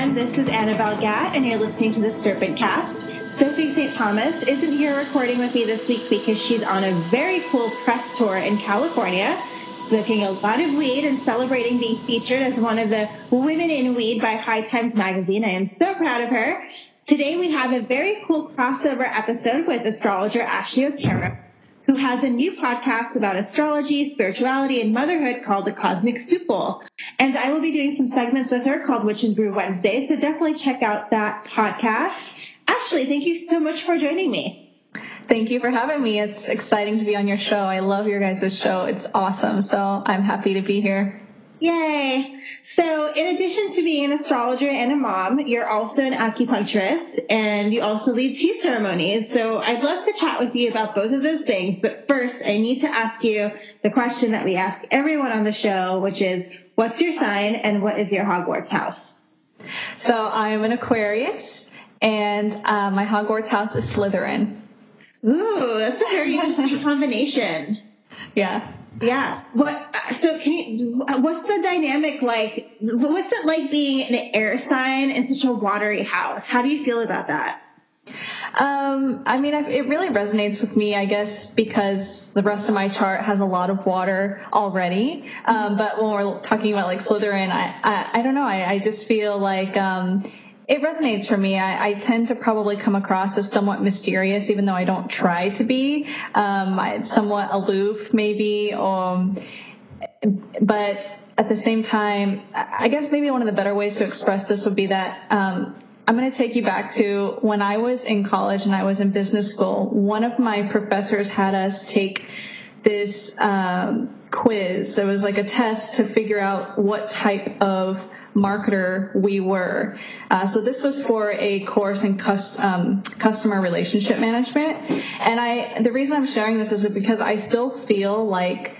everyone. This is Annabel Gat, and you're listening to the Serpent Cast. Sophie St. Thomas isn't here recording with me this week because she's on a very cool press tour in California, smoking a lot of weed and celebrating being featured as one of the women in weed by High Times Magazine. I am so proud of her. Today we have a very cool crossover episode with astrologer Ashley Otero who has a new podcast about astrology, spirituality, and motherhood called The Cosmic Soup Bowl. And I will be doing some segments with her called Witches Brew Wednesday, so definitely check out that podcast. Ashley, thank you so much for joining me. Thank you for having me. It's exciting to be on your show. I love your guys' show. It's awesome. So I'm happy to be here. Yay! So, in addition to being an astrologer and a mom, you're also an acupuncturist and you also lead tea ceremonies. So, I'd love to chat with you about both of those things. But first, I need to ask you the question that we ask everyone on the show, which is what's your sign and what is your Hogwarts house? So, I'm an Aquarius and uh, my Hogwarts house is Slytherin. Ooh, that's a very interesting combination. Yeah. Yeah. What? So can you? What's the dynamic like? What's it like being an air sign in such a watery house? How do you feel about that? Um, I mean, it really resonates with me, I guess, because the rest of my chart has a lot of water already. Um, but when we're talking about like Slytherin, I, I, I don't know. I, I just feel like, um, it resonates for me. I, I, tend to probably come across as somewhat mysterious, even though I don't try to be. Um, I, somewhat aloof, maybe. Um, but at the same time, I guess maybe one of the better ways to express this would be that um, I'm going to take you back to when I was in college and I was in business school. One of my professors had us take this um, quiz. It was like a test to figure out what type of marketer we were. Uh, so this was for a course in cust- um, customer relationship management. And I, the reason I'm sharing this is because I still feel like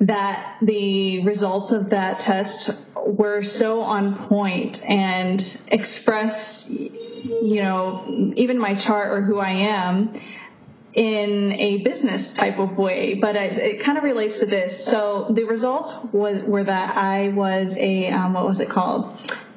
that the results of that test were so on point and express, you know, even my chart or who I am in a business type of way, but it, it kind of relates to this. So the results was, were that I was a, um, what was it called?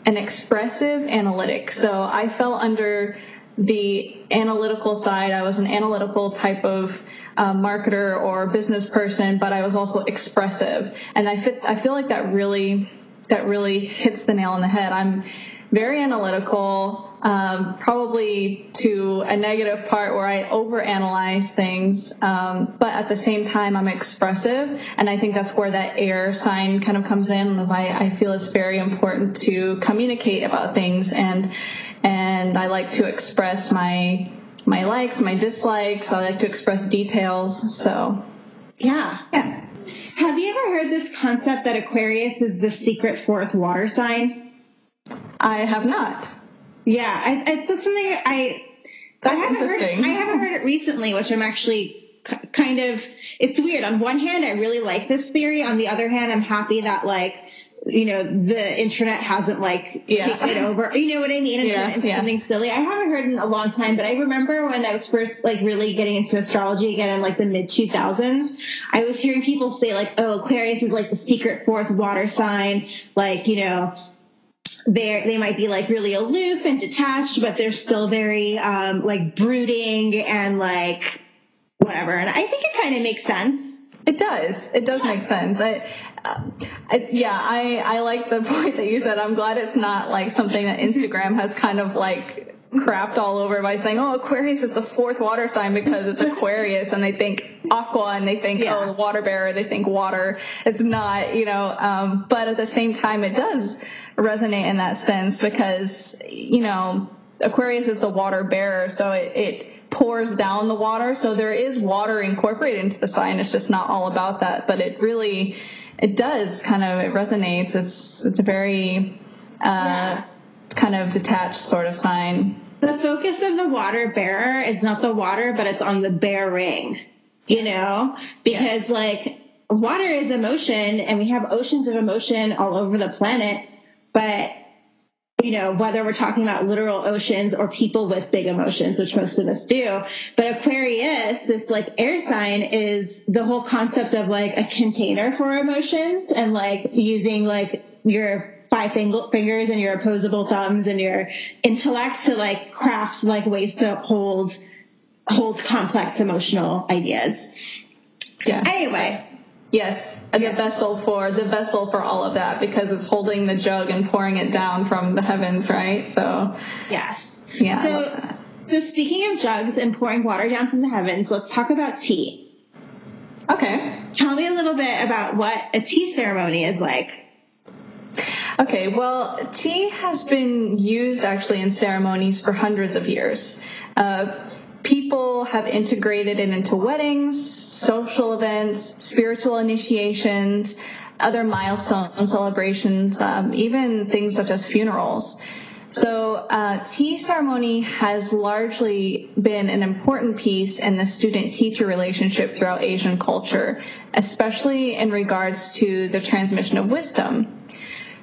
An expressive analytic. So I fell under the analytical side. I was an analytical type of uh, marketer or business person, but I was also expressive. And I, fit, I feel like that really, that really hits the nail on the head. I'm very analytical um, probably to a negative part where I overanalyze things, um, but at the same time I'm expressive, and I think that's where that air sign kind of comes in. As I, I feel it's very important to communicate about things, and and I like to express my my likes, my dislikes. I like to express details. So, yeah, yeah. Have you ever heard this concept that Aquarius is the secret fourth water sign? I have not. Yeah, I, I, that's something I. That's I haven't interesting. Heard, I haven't heard it recently, which I'm actually kind of. It's weird. On one hand, I really like this theory. On the other hand, I'm happy that like you know the internet hasn't like yeah. taken it over you know what i mean yeah, yeah. something silly i haven't heard in a long time but i remember when i was first like really getting into astrology again in like the mid 2000s i was hearing people say like oh aquarius is like the secret fourth water sign like you know they they might be like really aloof and detached, but they're still very um, like brooding and like whatever. And I think it kind of makes sense. It does. It does make sense. I, uh, I, yeah, I, I like the point that you said. I'm glad it's not like something that Instagram has kind of like crapped all over by saying, "Oh, Aquarius is the fourth water sign because it's Aquarius," and they think aqua, and they think, Yeah. "Oh, water bearer." They think water. It's not, you know. Um, but at the same time, it does resonate in that sense because you know Aquarius is the water bearer, so it. it pours down the water so there is water incorporated into the sign it's just not all about that but it really it does kind of it resonates it's it's a very uh Yeah. kind of detached sort of sign The focus of the water bearer is not the water, but it's on the bearing. You know, because like water is emotion, and we have oceans of emotion all over the planet, but you know, whether we're talking about literal oceans or people with big emotions, which most of us do. But Aquarius, this like air sign is the whole concept of like a container for emotions and like using like your five fingers and your opposable thumbs and your intellect to like craft like ways to hold hold complex emotional ideas. Yeah. Anyway, Yes, and the vessel for the vessel for all of that because it's holding the jug and pouring it down from the heavens, right? So yes. Yeah. So so speaking of jugs and pouring water down from the heavens, let's talk about tea. Okay. Tell me a little bit about what a tea ceremony is like. Okay, well, tea has been used actually in ceremonies for hundreds of years. Uh, people have integrated it into weddings, social events, spiritual initiations, other milestone celebrations, um, even things such as funerals. So, uh, tea ceremony has largely been an important piece in the student teacher relationship throughout Asian culture, especially in regards to the transmission of wisdom.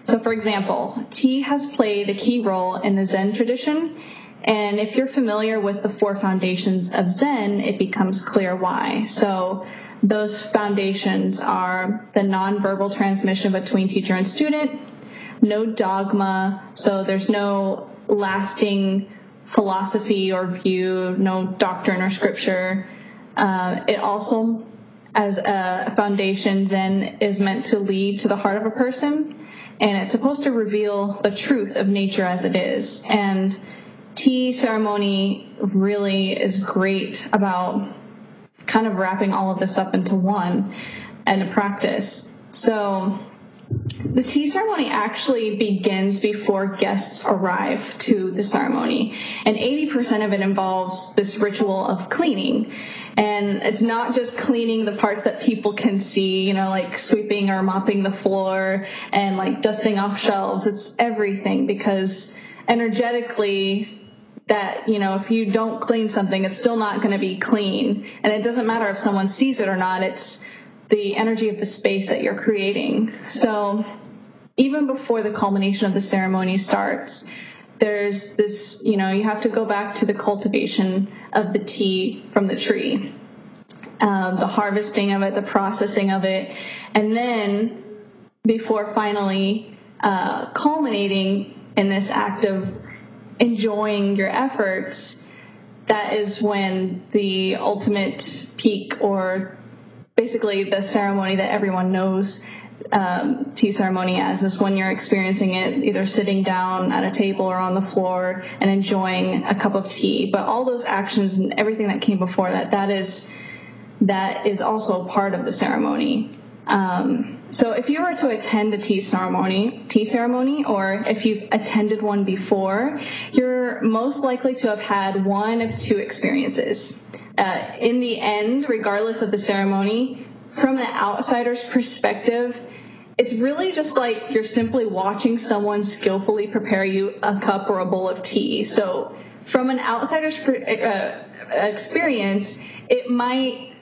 So, for example, tea has played a key role in the Zen tradition and if you're familiar with the four foundations of Zen, it becomes clear why. So those foundations are the nonverbal transmission between teacher and student, no dogma, so there's no lasting philosophy or view, no doctrine or scripture. Uh, it also, as a foundation, Zen is meant to lead to the heart of a person, and it's supposed to reveal the truth of nature as it is. And tea ceremony really is great about kind of wrapping all of this up into one and a practice. So the tea ceremony actually begins before guests arrive to the ceremony, and 80% of it involves this ritual of cleaning. And it's not just cleaning the parts that people can see, you know, like sweeping or mopping the floor and like dusting off shelves. It's everything because energetically, that you know if you don't clean something it's still not going to be clean. And it doesn't matter if someone sees it or not it's the energy of the space that you're creating. So even before the culmination of the ceremony starts there's this you know you have to go back to the cultivation of the tea from the tree. Um, the harvesting of it the processing of it and then before finally uh, culminating in this act of enjoying your efforts, that is when the ultimate peak or basically the ceremony that everyone knows um, tea ceremony as is when you're experiencing it either sitting down at a table or on the floor and enjoying a cup of tea. But all those actions and everything that came before that that is that is also part of the ceremony. Um, so if you were to attend a tea ceremony, tea ceremony, or if you've attended one before, you're most likely to have had one of two experiences. Uh, in the end, regardless of the ceremony, from the outsider's perspective, it's really just like you're simply watching someone skillfully prepare you a cup or a bowl of tea. So from an outsider's uh, experience, it might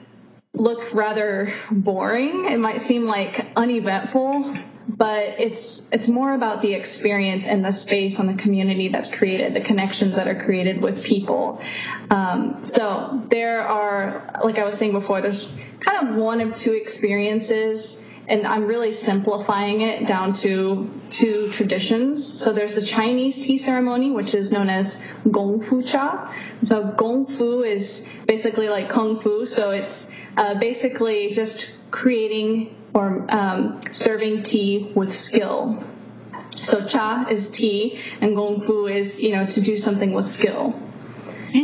look rather boring. It might seem like uneventful, but it's it's more about the experience and the space and the community that's created, the connections that are created with people. Um, so there are, like I was saying before, there's kind of one of two experiences. And I'm really simplifying it down to two traditions. So there's the Chinese tea ceremony, which is known as Gong Fu Cha. So Gong Fu is basically like Kung Fu. So it's uh, basically just creating or um, serving tea with skill. So cha is tea, and gong fu is you know to do something with skill.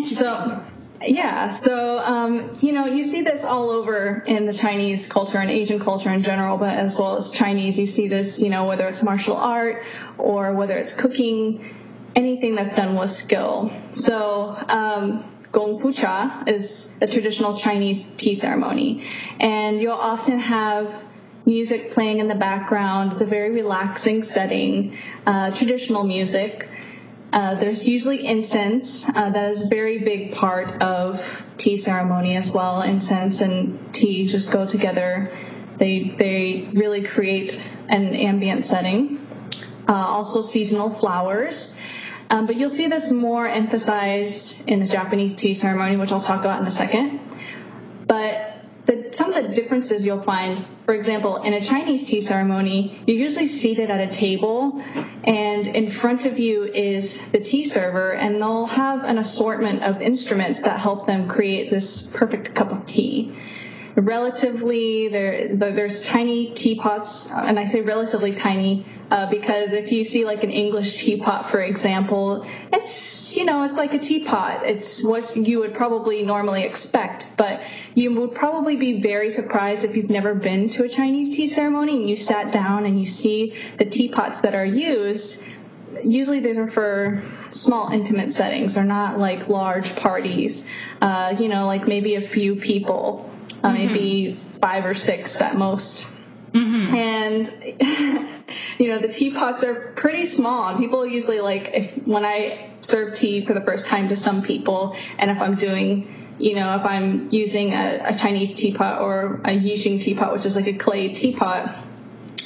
So yeah, so um, you know you see this all over in the Chinese culture and Asian culture in general, but as well as Chinese, you see this you know whether it's martial art or whether it's cooking, anything that's done with skill. So um, Gong Cha is a traditional Chinese tea ceremony. And you'll often have music playing in the background. It's a very relaxing setting, uh, traditional music. Uh, there's usually incense. Uh, that is a very big part of tea ceremony as well. Incense and tea just go together. They, they really create an ambient setting. Uh, also seasonal flowers. Um, but you'll see this more emphasized in the Japanese tea ceremony, which I'll talk about in a second. But the some of the differences you'll find, for example, in a Chinese tea ceremony, you're usually seated at a table, and in front of you is the tea server, and they'll have an assortment of instruments that help them create this perfect cup of tea relatively there there's tiny teapots and i say relatively tiny uh, because if you see like an english teapot for example it's you know it's like a teapot. It's what you would probably normally expect but you would probably be very surprised if you've never been to a chinese tea ceremony and you sat down and you see the teapots that are used. Usually these are for small intimate settings. Or not like large parties. Uh, you know like maybe a few people mm-hmm. maybe five or six at most. Mm-hmm. And you know the teapots are pretty small. People usually like if when I serve tea for the first time to some people, and if I'm doing you know, if I'm using a, a Chinese teapot or a Yixing teapot, which is like a clay teapot,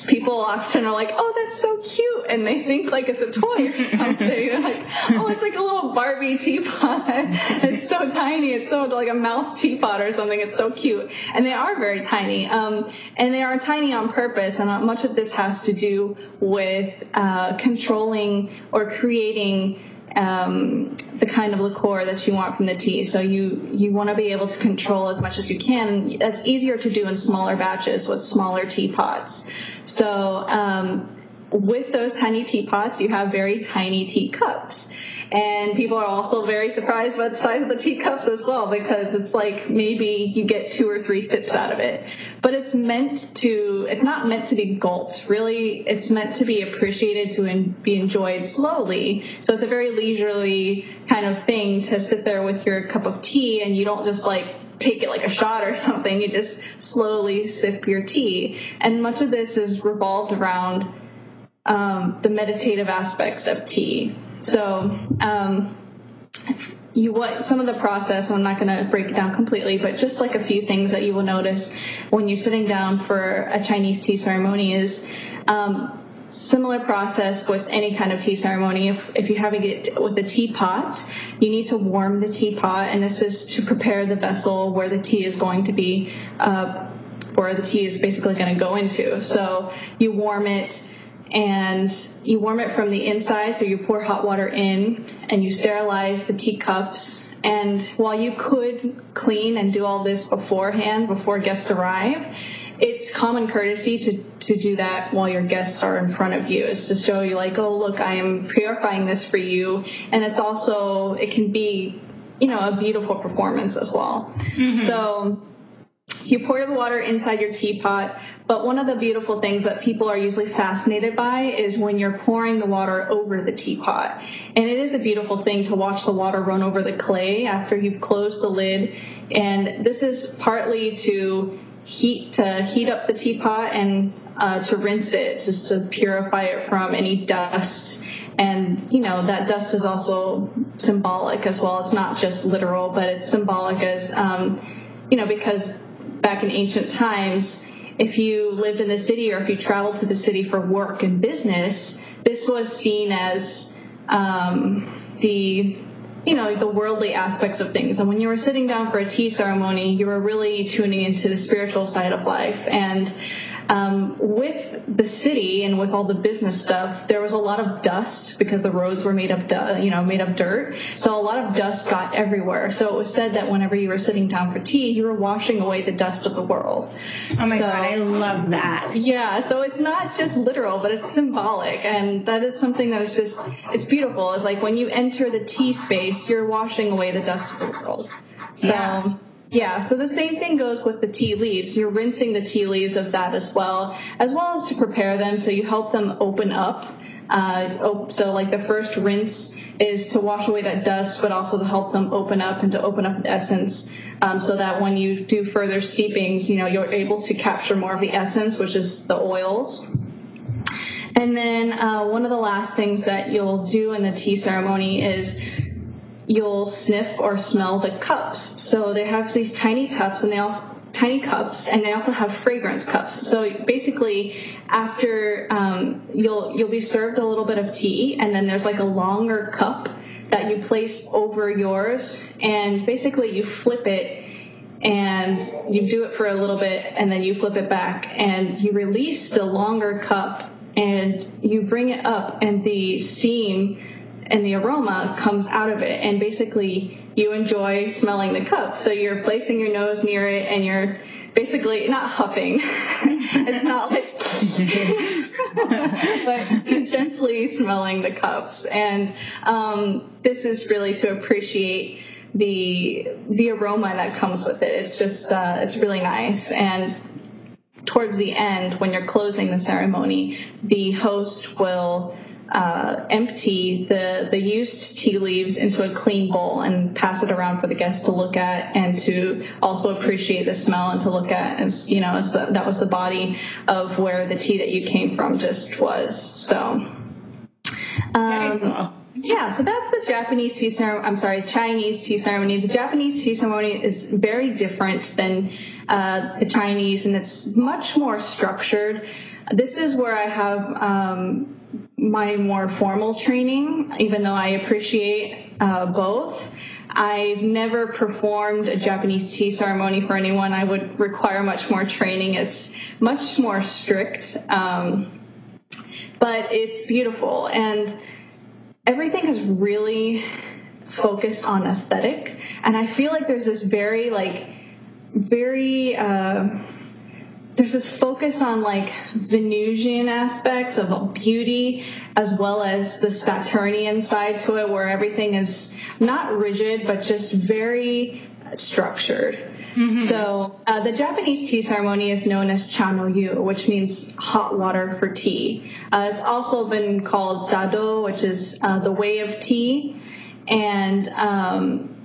people often are like, "Oh, that's so cute," and they think like it's a toy or something. They're like, "Oh, it's like a little Barbie teapot. it's so tiny. It's so like a mouse teapot or something. It's so cute." And they are very tiny, um, and they are tiny on purpose. And much of this has to do with uh, controlling or creating um, the kind of liqueur that you want from the tea. So you you want to be able to control as much as you can. That's easier to do in smaller batches with smaller teapots. So um, with those tiny teapots, you have very tiny teacups. And people are also very surprised by the size of the teacups as well because it's like maybe you get two or three sips out of it. But it's meant to, it's not meant to be gulped. Really, it's meant to be appreciated to be enjoyed slowly. So it's a very leisurely kind of thing to sit there with your cup of tea and you don't just like take it like a shot or something. You just slowly sip your tea. And much of this is revolved around um, the meditative aspects of tea. So, um, you what some of the process i'm not going to break it down completely but just like a few things that you will notice when you're sitting down for a chinese tea ceremony is um, similar process with any kind of tea ceremony. If, if you're having it with the teapot you need to warm the teapot and this is to prepare the vessel where the tea is going to be uh, where the tea is basically going to go into. So you warm it and you warm it from the inside. So you pour hot water in and you sterilize the teacups. And while you could clean and do all this beforehand, before guests arrive, it's common courtesy to, to do that while your guests are in front of you is to show you like oh look i am purifying this for you and it's also it can be you know a beautiful performance as well mm-hmm. so you pour the water inside your teapot, but one of the beautiful things that people are usually fascinated by is when you're pouring the water over the teapot. And it is a beautiful thing to watch the water run over the clay after you've closed the lid. And this is partly to heat to heat up the teapot and uh, to rinse it, just to purify it from any dust. And you know that dust is also symbolic as well. It's not just literal, but it's symbolic as um, you know because back in ancient times, if you lived in the city or if you traveled to the city for work and business, this was seen as um, the you know the worldly aspects of things. And when you were sitting down for a tea ceremony you were really tuning into the spiritual side of life. And um, with the city and with all the business stuff, there was a lot of dust because the roads were made of, du- you know, made of dirt. So a lot of dust got everywhere. So it was said that whenever you were sitting down for tea, you were washing away the dust of the world. Oh my so, god, I love that. Yeah, so it's not just literal, but it's symbolic, and that is something that is just it's beautiful. It's like when you enter the tea space, you're washing away the dust of the world. So. Yeah. Yeah, so the same thing goes with the tea leaves. You're rinsing the tea leaves of that as well, as well as to prepare them so you help them open up. Uh, so, like the first rinse is to wash away that dust, but also to help them open up and to open up the essence, um, so that when you do further steepings, you know you're able to capture more of the essence, which is the oils. And then uh, one of the last things that you'll do in the tea ceremony is you'll sniff or smell the cups. So they have these tiny cups and they also tiny cups and they also have fragrance cups so basically after um, you'll you'll be served a little bit of tea and then there's like a longer cup that you place over yours and basically you flip it and you do it for a little bit and then you flip it back and you release the longer cup and you bring it up and the steam and the aroma comes out of it. And basically you enjoy smelling the cup. So you're placing your nose near it and you're basically not huffing. It's not like but you're gently smelling the cups. And um, this is really to appreciate the the aroma that comes with it. It's just uh, it's really nice. And towards the end when you're closing the ceremony the host will uh, empty the the used tea leaves into a clean bowl and pass it around for the guests to look at and to also appreciate the smell and to look at as you know as the, that was the body of where the tea that you came from just was so um, yeah, so that's the Japanese tea ceremony. I'm sorry, Chinese tea ceremony. The Japanese tea ceremony is very different than uh, the Chinese, and it's much more structured. This is where I have um, my more formal training, even though I appreciate uh, both. I've never performed a Japanese tea ceremony for anyone. I would require much more training. It's much more strict, um, but it's beautiful. And everything is really focused on aesthetic and i feel like there's this very like very uh, there's this focus on like Venusian aspects of beauty as well as the Saturnian side to it, where everything is not rigid but just very structured. Mm-hmm. So uh, the Japanese tea ceremony is known as cha no yu, which means hot water for tea. Uh, it's also been called sado, which is uh, the way of tea, and um,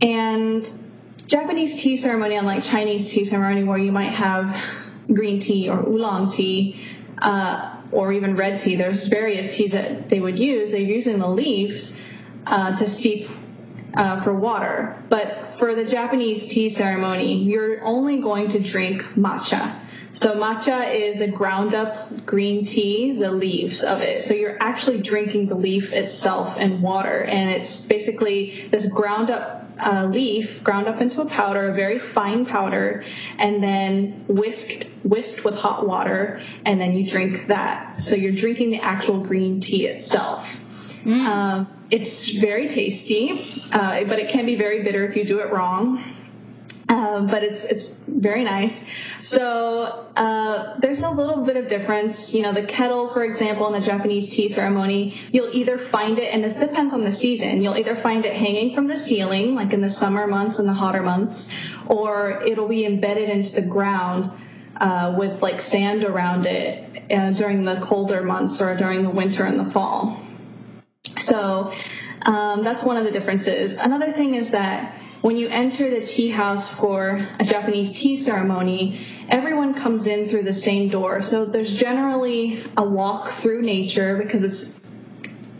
and Japanese tea ceremony, unlike Chinese tea ceremony, where you might have green tea or oolong tea. Uh, or even red tea. There's various teas that they would use. They're using the leaves uh, to steep uh, for water. But for the Japanese tea ceremony, you're only going to drink matcha. So matcha is the ground up green tea, the leaves of it. So you're actually drinking the leaf itself in water, and it's basically this ground up uh, leaf ground up into a powder, a very fine powder, and then whisked whisked with hot water, and then you drink that. So you're drinking the actual green tea itself. Mm. Um, it's very tasty, uh, but it can be very bitter if you do it wrong. Um, but it's it's very nice. So uh, there's a little bit of difference. You know, the kettle, for example, in the Japanese tea ceremony, you'll either find it, and this depends on the season. You'll either find it hanging from the ceiling, like in the summer months and the hotter months, or it'll be embedded into the ground uh, with like sand around it uh, during the colder months or during the winter and the fall. So um, that's one of the differences. Another thing is that when you enter the tea house for a Japanese tea ceremony, everyone comes in through the same door. So there's generally a walk through nature because it's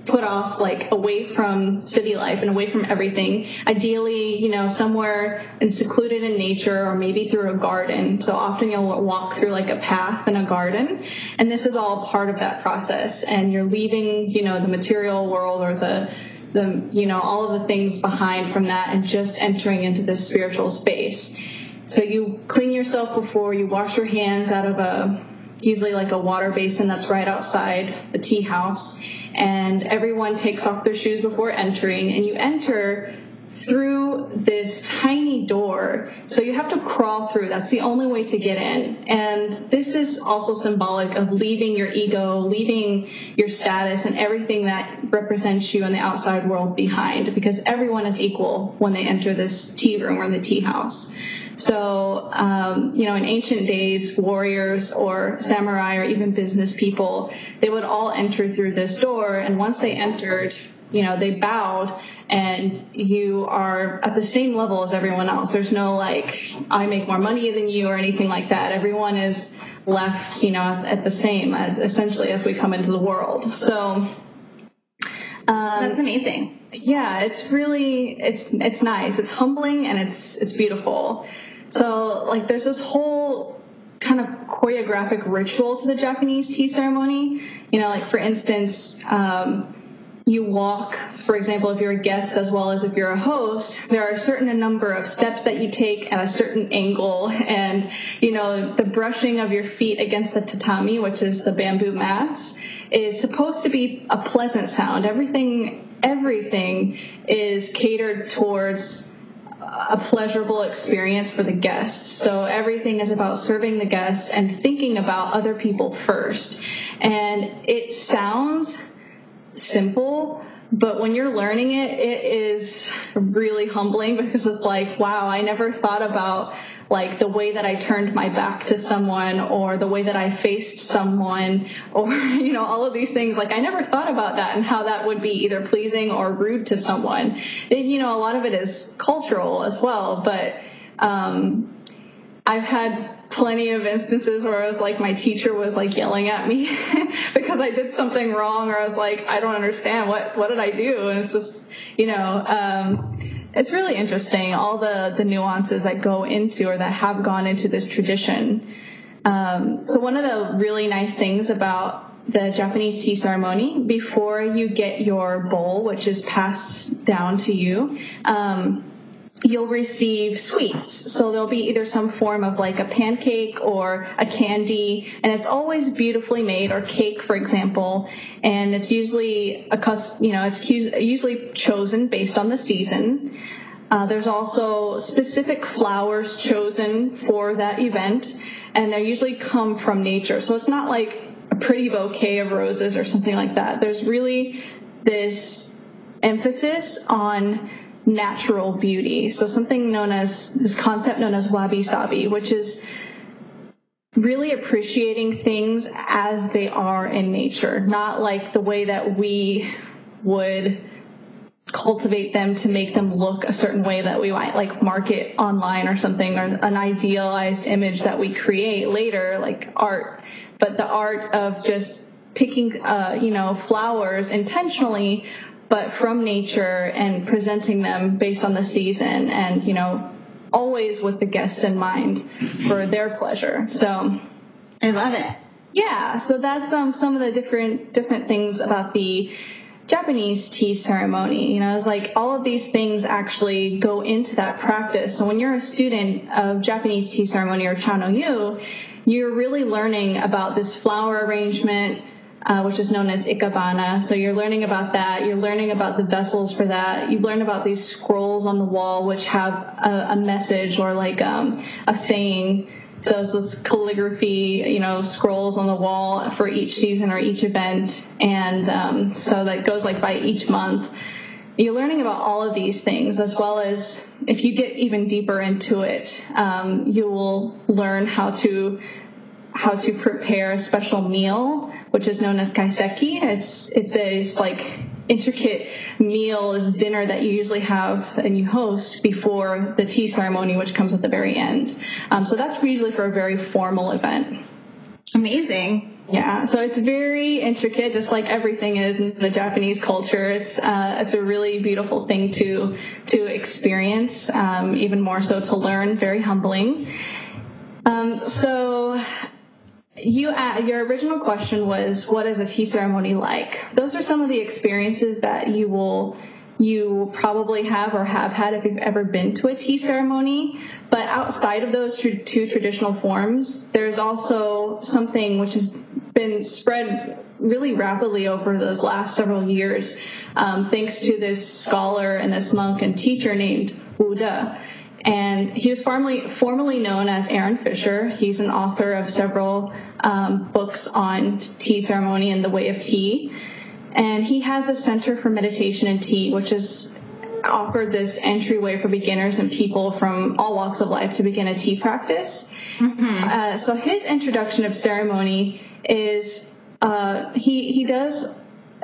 put off like away from city life and away from everything. Ideally you know somewhere and secluded in nature or maybe through a garden. So often you'll walk through like a path in a garden. And this is all part of that process. And you're leaving you know the material world or the the you know all of the things behind from that and just entering into this spiritual space. So you clean yourself before you wash your hands out of a usually like a water basin that's right outside the tea house. And everyone takes off their shoes before entering and you enter through this tiny door. So you have to crawl through. That's the only way to get in. And this is also symbolic of leaving your ego, leaving your status and everything that represents you in the outside world behind because everyone is equal when they enter this tea room or the tea house. So, um, you know, in ancient days, warriors or samurai or even business people, they would all enter through this door. And once they entered, you know, they bowed and you are at the same level as everyone else. There's no like, I make more money than you or anything like that. Everyone is left, you know, at the same as, essentially as we come into the world. So, um, That's amazing. Yeah, it's really it's it's nice. It's humbling and it's it's beautiful. So like there's this whole kind of choreographic ritual to the Japanese tea ceremony. You know, like for instance, um, you walk, for example, if you're a guest as well as if you're a host, there are a certain number of steps that you take at a certain angle. And, you know, the brushing of your feet against the tatami, which is the bamboo mats, is supposed to be a pleasant sound. Everything, everything is catered towards a pleasurable experience for the guest. So everything is about serving the guest and thinking about other people first. And it sounds simple, but when you're learning it, it is really humbling because it's like, wow, I never thought about like the way that I turned my back to someone or the way that I faced someone or, you know, all of these things. Like I never thought about that and how that would be either pleasing or rude to someone. It, you know, a lot of it is cultural as well, but, um, I've had plenty of instances where I was like, my teacher was like yelling at me because I did something wrong, or I was like, I don't understand what what did I do? And it's just, you know, um, it's really interesting all the the nuances that go into or that have gone into this tradition. Um, so one of the really nice things about the Japanese tea ceremony before you get your bowl, which is passed down to you. Um, you'll receive sweets. So there'll be either some form of like a pancake or a candy, and it's always beautifully made, or cake, for example. And it's usually a you know it's usually chosen based on the season. Uh, there's also specific flowers chosen for that event, and they usually come from nature. So it's not like a pretty bouquet of roses or something like that. There's really this emphasis on natural beauty. So something known as this concept known as wabi sabi, which is really appreciating things as they are in nature, not like the way that we would cultivate them to make them look a certain way that we might like market online or something or an idealized image that we create later like art but the art of just picking uh, you know flowers intentionally but from nature and presenting them based on the season and, you know, always with the guest in mind for their pleasure. So I love it. Yeah, so that's um, some of the different different things about the Japanese tea ceremony. You know, it's like all of these things actually go into that practice. So when you're a student of Japanese tea ceremony or cha no yu, you're really learning about this flower arrangement, uh, which is known as ikebana. So you're learning about that. You're learning about the vessels for that. You learn about these scrolls on the wall, which have a, a message or like um, a saying. So it's this calligraphy, you know, scrolls on the wall for each season or each event, and um, so that goes like by each month. You're learning about all of these things, as well as if you get even deeper into it, um, you will learn how to how to prepare a special meal, which is known as kaiseki. It's it's a it's like intricate meal is dinner that you usually have and you host before the tea ceremony, which comes at the very end. Um, so that's usually for a very formal event. Amazing. Yeah, so it's very intricate, just like everything is in the Japanese culture. It's uh, it's a really beautiful thing to to experience, um, even more so to learn. Very humbling. Um, so you uh, your original question was what is a tea ceremony like? Those are some of the experiences that you will you probably have or have had if you've ever been to a tea ceremony. But outside of those two, two traditional forms there's also something which has been spread really rapidly over those last several years um, thanks to this scholar and this monk and teacher named De and he was formerly formerly known as Aaron Fisher. He's an author of several um, books on tea ceremony and the way of tea. And he has a Center for Meditation and Tea, which has offered this entryway for beginners and people from all walks of life to begin a tea practice. Mm-hmm. Uh, so his introduction of ceremony is uh, he he does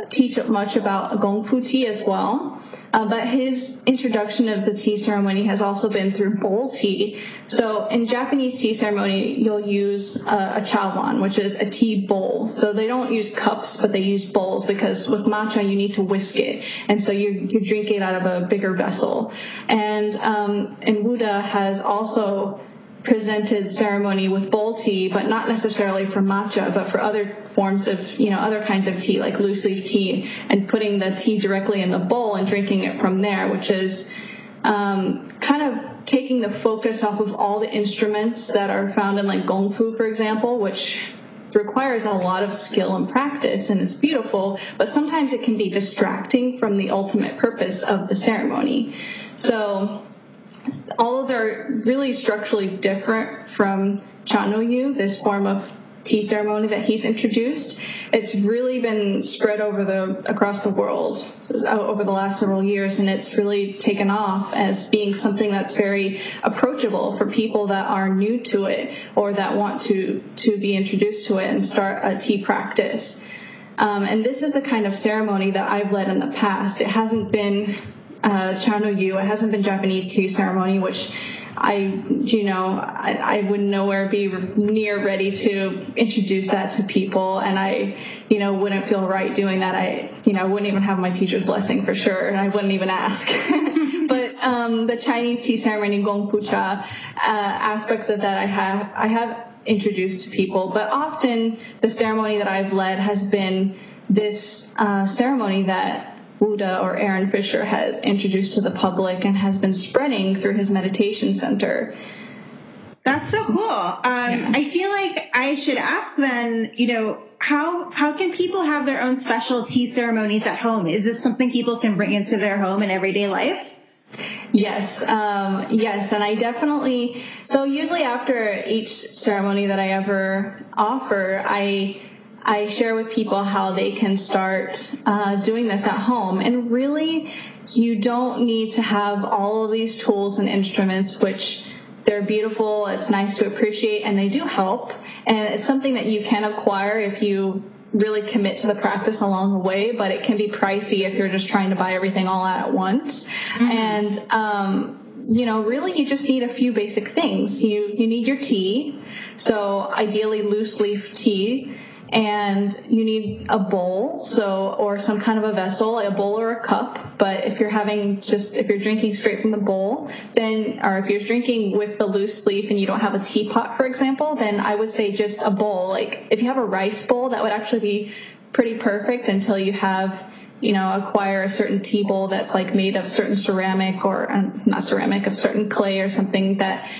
teach much about Gongfu tea as well. Uh, but his introduction of the tea ceremony has also been through bowl tea. So in Japanese tea ceremony, you'll use a, a chawan, which is a tea bowl. So they don't use cups, but they use bowls because with matcha you need to whisk it, and so you you drink it out of a bigger vessel. And um, and Wu De has also presented ceremony with bowl tea, but not necessarily for matcha, but for other forms of, you know, other kinds of tea, like loose leaf tea, and putting the tea directly in the bowl and drinking it from there, which is um, kind of taking the focus off of all the instruments that are found in like gongfu, for example, which requires a lot of skill and practice and it's beautiful, but sometimes it can be distracting from the ultimate purpose of the ceremony. So although they're really structurally different from Chanoyu, this form of tea ceremony that he's introduced, it's really been spread over the across the world over the last several years, and it's really taken off as being something that's very approachable for people that are new to it or that want to to be introduced to it and start a tea practice. Um, and this is the kind of ceremony that I've led in the past. It hasn't been uh, Chanoyu. It hasn't been Japanese tea ceremony, which I, you know, I, I would nowhere be near ready to introduce that to people, and I, you know, wouldn't feel right doing that. I, you know, wouldn't even have my teacher's blessing for sure, and I wouldn't even ask. but um, the Chinese tea ceremony, Gongfu Cha, uh, aspects of that I have, I have introduced to people, but often the ceremony that I've led has been this uh, ceremony that Wu De or Aaron Fisher has introduced to the public and has been spreading through his meditation center. That's so cool. Um, yeah. I feel like I should ask then, you know, how how can people have their own special tea ceremonies at home? Is this something people can bring into their home in everyday life? Yes, um, yes, and I definitely. So usually after each ceremony that I ever offer, I I share with people how they can start uh, doing this at home. And really, you don't need to have all of these tools and instruments, which they're beautiful, it's nice to appreciate, and they do help. And it's something that you can acquire if you really commit to the practice along the way, but it can be pricey if you're just trying to buy everything all out at once. Mm-hmm. And, um, you know, really you just need a few basic things. You you need your tea, so ideally loose leaf tea and you need a bowl so or some kind of a vessel a bowl or a cup. But if you're having just if you're drinking straight from the bowl then or if you're drinking with the loose leaf and you don't have a teapot for example then i would say just a bowl. Like if you have a rice bowl that would actually be pretty perfect until you have you know acquire a certain tea bowl that's like made of certain ceramic or um, not ceramic of certain clay or something that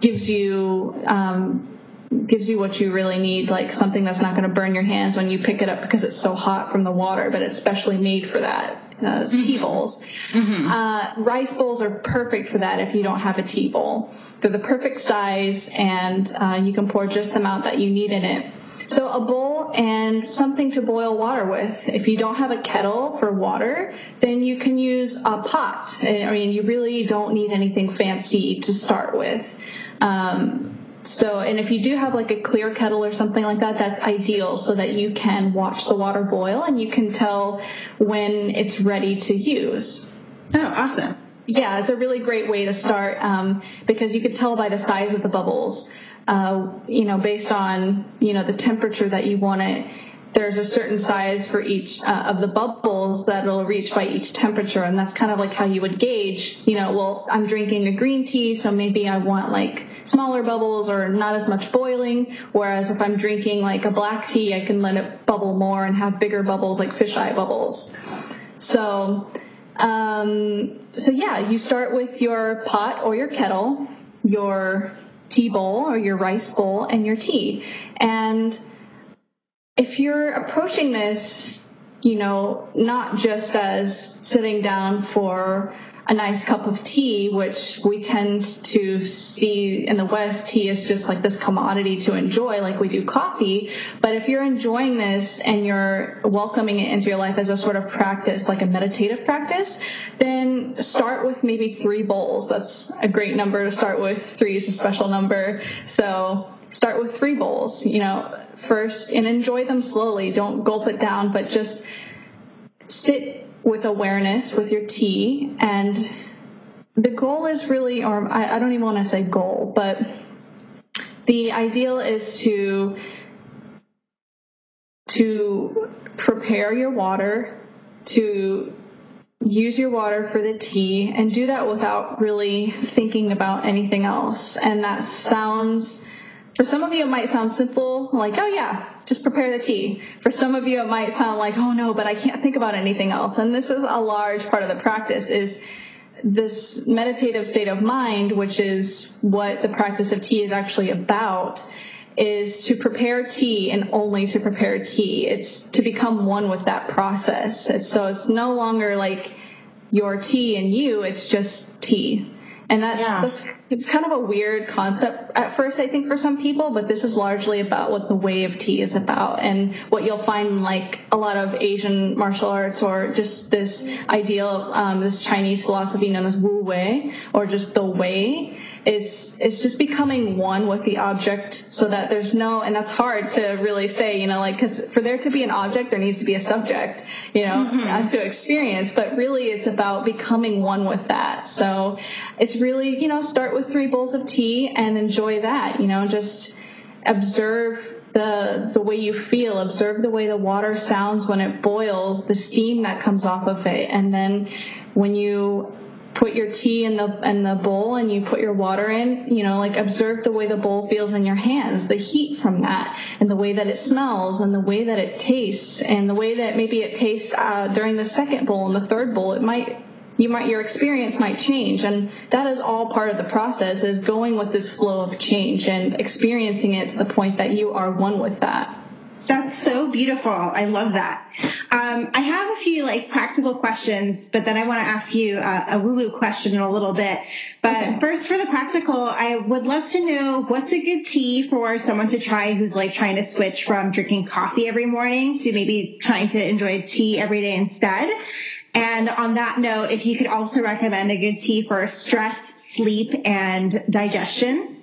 gives you um, gives you what you really need, like something that's not going to burn your hands when you pick it up because it's so hot from the water, but it's specially made for that. Uh, mm-hmm. tea bowls. Mm-hmm. Uh, rice bowls are perfect for that if you don't have a tea bowl. They're the perfect size and uh, you can pour just the amount that you need in it. So a bowl and something to boil water with. If you don't have a kettle for water, then you can use a pot. I mean, you really don't need anything fancy to start with. Um, so, and if you do have like a clear kettle or something like that, that's ideal so that you can watch the water boil and you can tell when it's ready to use. Oh, awesome. Yeah, it's a really great way to start um, because you could tell by the size of the bubbles, uh, you know, based on, you know, the temperature that you want it there's a certain size for each uh, of the bubbles that it'll reach by each temperature and that's kind of like how you would gauge you know well i'm drinking a green tea so maybe i want like smaller bubbles or not as much boiling whereas if i'm drinking like a black tea i can let it bubble more and have bigger bubbles like fisheye bubbles. So um, so yeah you start with your pot or your kettle your tea bowl or your rice bowl and your tea. And if you're approaching this, you know, not just as sitting down for a nice cup of tea, which we tend to see in the West, tea is just like this commodity to enjoy, like we do coffee. But if you're enjoying this and you're welcoming it into your life as a sort of practice, like a meditative practice, then start with maybe three bowls. That's a great number to start with. Three is a special number. So start with three bowls, you know, first and enjoy them slowly. Don't gulp it down, but just sit with awareness with your tea. And the goal is really, or I, I don't even want to say goal, but the ideal is to to prepare your water to use your water for the tea and do that without really thinking about anything else. And that sounds, for some of you, it might sound simple, like, oh yeah, just prepare the tea. For some of you, it might sound like, oh no, but I can't think about anything else. And this is a large part of the practice is this meditative state of mind, which is what the practice of tea is actually about is to prepare tea and only to prepare tea. It's to become one with that process. It's, so it's no longer like your tea and you, it's just tea. And that, yeah. that's it's kind of a weird concept at first, I think, for some people, but this is largely about what the way of tea is about and what you'll find like a lot of Asian martial arts or just this ideal, um, this Chinese philosophy known as Wu Wei or just the way is it's just becoming one with the object so that there's no and that's hard to really say you know like because for there to be an object there needs to be a subject you know mm-hmm. to experience but really it's about becoming one with that so it's really you know start with three bowls of tea and enjoy that you know just observe the the way you feel. Observe the way the water sounds when it boils the steam that comes off of it. And then when you put your tea in the in the bowl and you put your water in you know like observe the way the bowl feels in your hands the heat from that and the way that it smells and the way that it tastes and the way that maybe it tastes uh, during the second bowl and the third bowl. It might you might your experience might change and that is all part of the process is going with this flow of change and experiencing it to the point that you are one with that that's so beautiful. I love that. Um, I have a few like practical questions, but then I want to ask you a, a woo woo question in a little bit. But okay. first, for the practical, I would love to know what's a good tea for someone to try who's like trying to switch from drinking coffee every morning to maybe trying to enjoy tea every day instead. And on that note, if you could also recommend a good tea for stress, sleep, and digestion.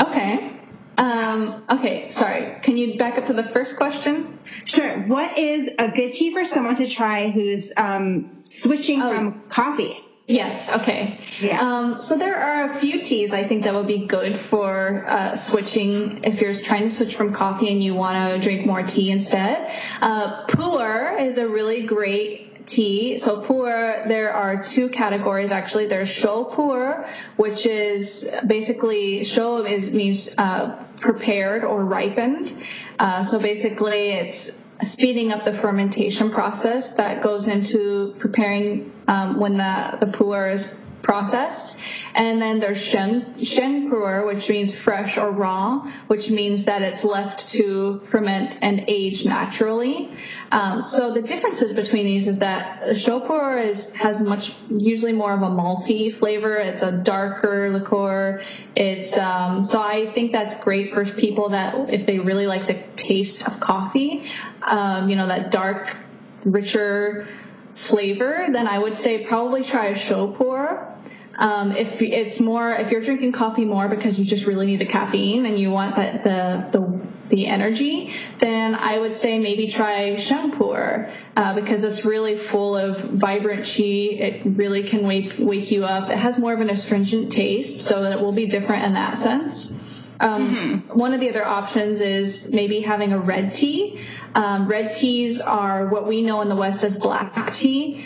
Okay. Um, okay, sorry. Can you back up to the first question? Sure. What is a good tea for someone to try who's um, switching oh. from coffee? Yes. Okay. Yeah. Um, so there are a few teas I think that would be good for uh, switching if you're trying to switch from coffee and you want to drink more tea instead. Uh, Pu'er is a really great tea. So pu'er, there are two categories actually. There's shou pu'er, which is basically shou is means uh, prepared or ripened. Uh, so basically, it's speeding up the fermentation process that goes into preparing um, when the the pu'er is processed. And then there's shen, shen pu'er, which means fresh or raw, which means that it's left to ferment and age naturally. Um, so the differences between these is that shou pu'er is has much usually more of a malty flavor. It's a darker liqueur. It's um, so I think that's great for people that if they really like the taste of coffee, um, you know that dark, richer flavor, then I would say probably try a shou pu'er. Um, if it's more, if you're drinking coffee more because you just really need the caffeine and you want the the the, the energy, then I would say maybe try Sheng Pu'er uh, because it's really full of vibrant chi. It really can wake wake you up. It has more of an astringent taste, so that it will be different in that sense. Um, mm-hmm. One of the other options is maybe having a red tea. Um, red teas are what we know in the West as black tea.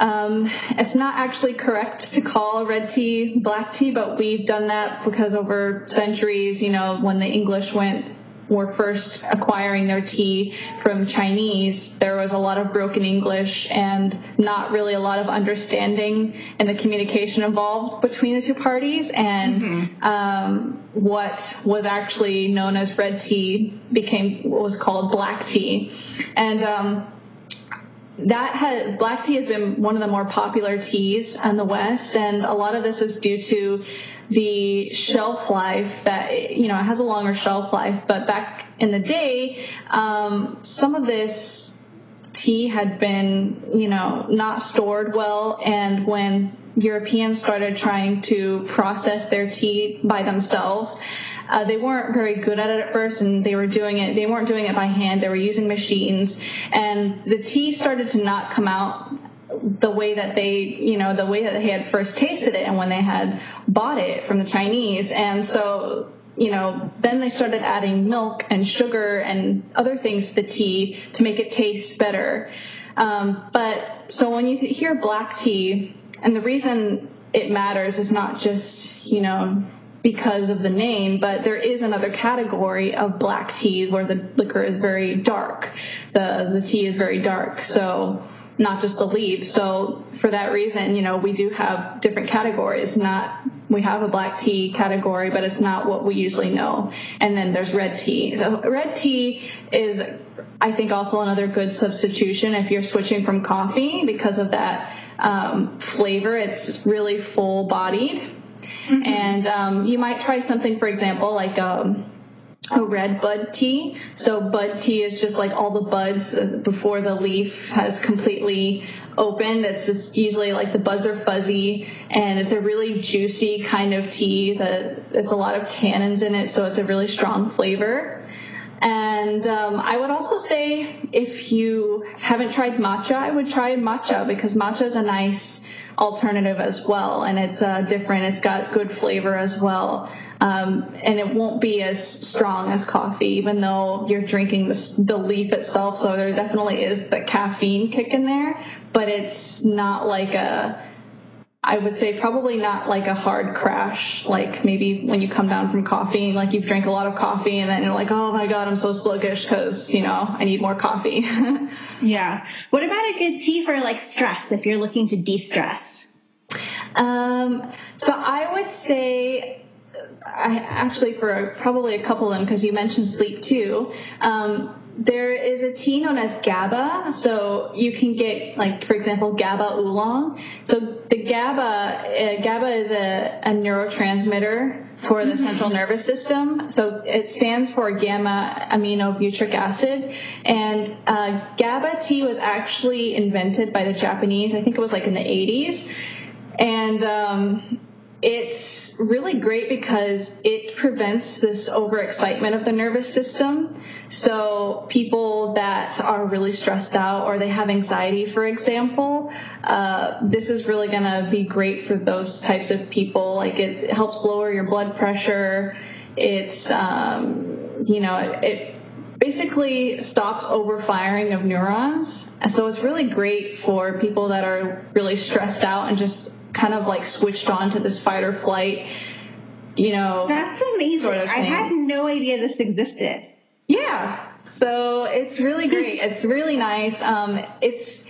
Um, it's not actually correct to call red tea black tea, but we've done that because over centuries, you know, when the English went were first acquiring their tea from Chinese, there was a lot of broken English and not really a lot of understanding in the communication involved between the two parties. And mm-hmm. um, what was actually known as red tea became what was called black tea. And um, that has black tea has been one of the more popular teas in the West, and a lot of this is due to the shelf life that you know it has a longer shelf life. But back in the day, um, some of this tea had been you know not stored well, and when Europeans started trying to process their tea by themselves uh, they weren't very good at it at first, and they were doing it. They weren't doing it by hand. They were using machines, and the tea started to not come out the way that they, you know, the way that they had first tasted it and when they had bought it from the Chinese. And so, you know, then they started adding milk and sugar and other things to the tea to make it taste better. Um, but so when you hear black tea, and the reason it matters is not just, you know, because of the name, but there is another category of black tea where the liquor is very dark. The the tea is very dark. So not just the leaves. So for that reason, you know, we do have different categories. Not we have a black tea category, but it's not what we usually know. And then there's red tea. So red tea is I think also another good substitution if you're switching from coffee because of that um, flavor. It's really full bodied. Mm-hmm. And um, you might try something, for example, like um, a red bud tea. So bud tea is just like all the buds before the leaf has completely opened. It's, it's usually like the buds are fuzzy and it's a really juicy kind of tea that it's a lot of tannins in it. So it's a really strong flavor. And um, I would also say if you haven't tried matcha, I would try matcha because matcha is a nice alternative as well. And it's uh, different. It's got good flavor as well. Um, and it won't be as strong as coffee, even though you're drinking the, the leaf itself. So there definitely is the caffeine kick in there, but it's not like a I would say probably not like a hard crash, like maybe when you come down from coffee, like you've drank a lot of coffee and then you're like, oh my God, I'm so sluggish because, you know, I need more coffee. yeah. What about a good tea for like stress if you're looking to de stress? Um, so I would say I actually for probably a couple of them because you mentioned sleep too. Um, there is a tea known as GABA. So you can get, like, for example, GABA oolong. So the GABA, uh, GABA is a, a neurotransmitter for the mm-hmm. central nervous system. So it stands for gamma aminobutyric acid. And uh, GABA tea was actually invented by the Japanese. I think it was like in the 80s. And um, it's really great because it prevents this overexcitement of the nervous system. So people that are really stressed out or they have anxiety, for example, uh, this is really going to be great for those types of people. Like it helps lower your blood pressure. It's, um, you know, it, it basically stops overfiring of neurons. So it's really great for people that are really stressed out and just kind of like switched on to this fight or flight, you know. That's amazing. Sort of I had no idea this existed. Yeah. So it's really great. it's really nice. Um, it's